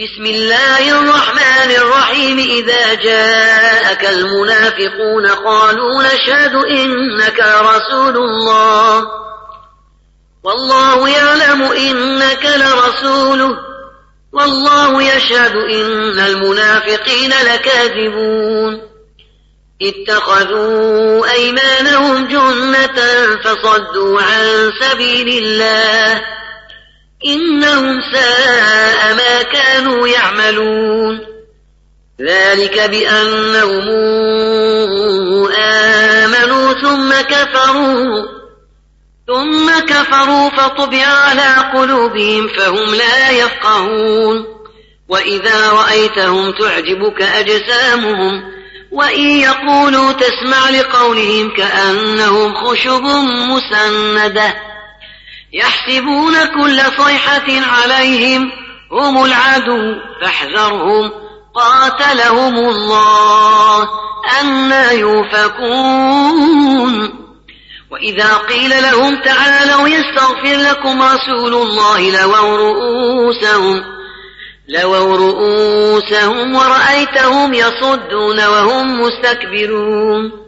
بسم الله الرحمن الرحيم. إذا جاءك المنافقون قالوا نشهد إنك رسول الله. والله يعلم إنك لرسوله. والله يشهد إن المنافقين لكاذبون. اتخذوا أيمانهم جنة فصدوا عن سبيل الله. إنهم ساء ما كانوا يعملون. ذلك بأنهم آمنوا ثم كفروا. ثم كفروا فطبع على قلوبهم فهم لا يفقهون. وإذا رأيتهم تعجبك أجسامهم وإن يقولوا تسمع لقولهم كأنهم خشب مسندة. يحسبون كل صيحة عليهم هم العدو فاحذرهم قاتلهم الله أنا يوفكون. وإذا قيل لهم تعالوا يستغفر لكم رسول الله لووا رؤوسهم لووا رؤوسهم ورأيتهم يصدون وهم مستكبرون.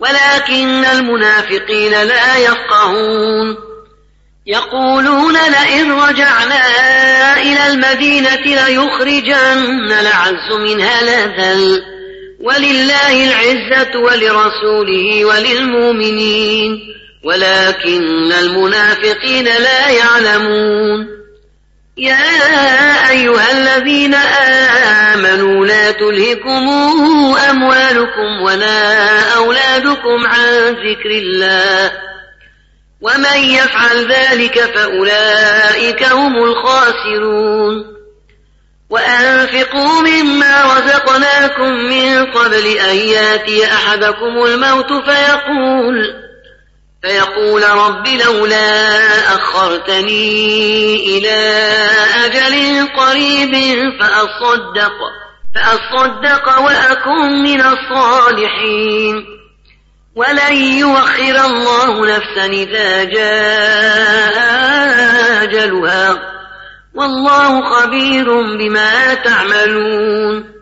ولكن المنافقين لا يفقهون. يقولون لئن رجعنا إلى المدينة ليخرجن العز منها لذل ولله العزة ولرسوله وللمؤمنين. ولكن المنافقين لا يعلمون. يا أيها الذين آمنوا لا تلهكم أموالكم ولا أولادكم عن ذكر الله ومن يفعل ذلك فأولئك هم الخاسرون وأنفقوا مما رزقناكم من قبل أن يأتي أحدكم الموت فيقول فيقول رب لولا أخرتني إلى أجل قريب فأصدق فأصدق وأكن من الصالحين. ولن يوخر الله نفسا إذا جاء أجلها. والله خبير بما تعملون.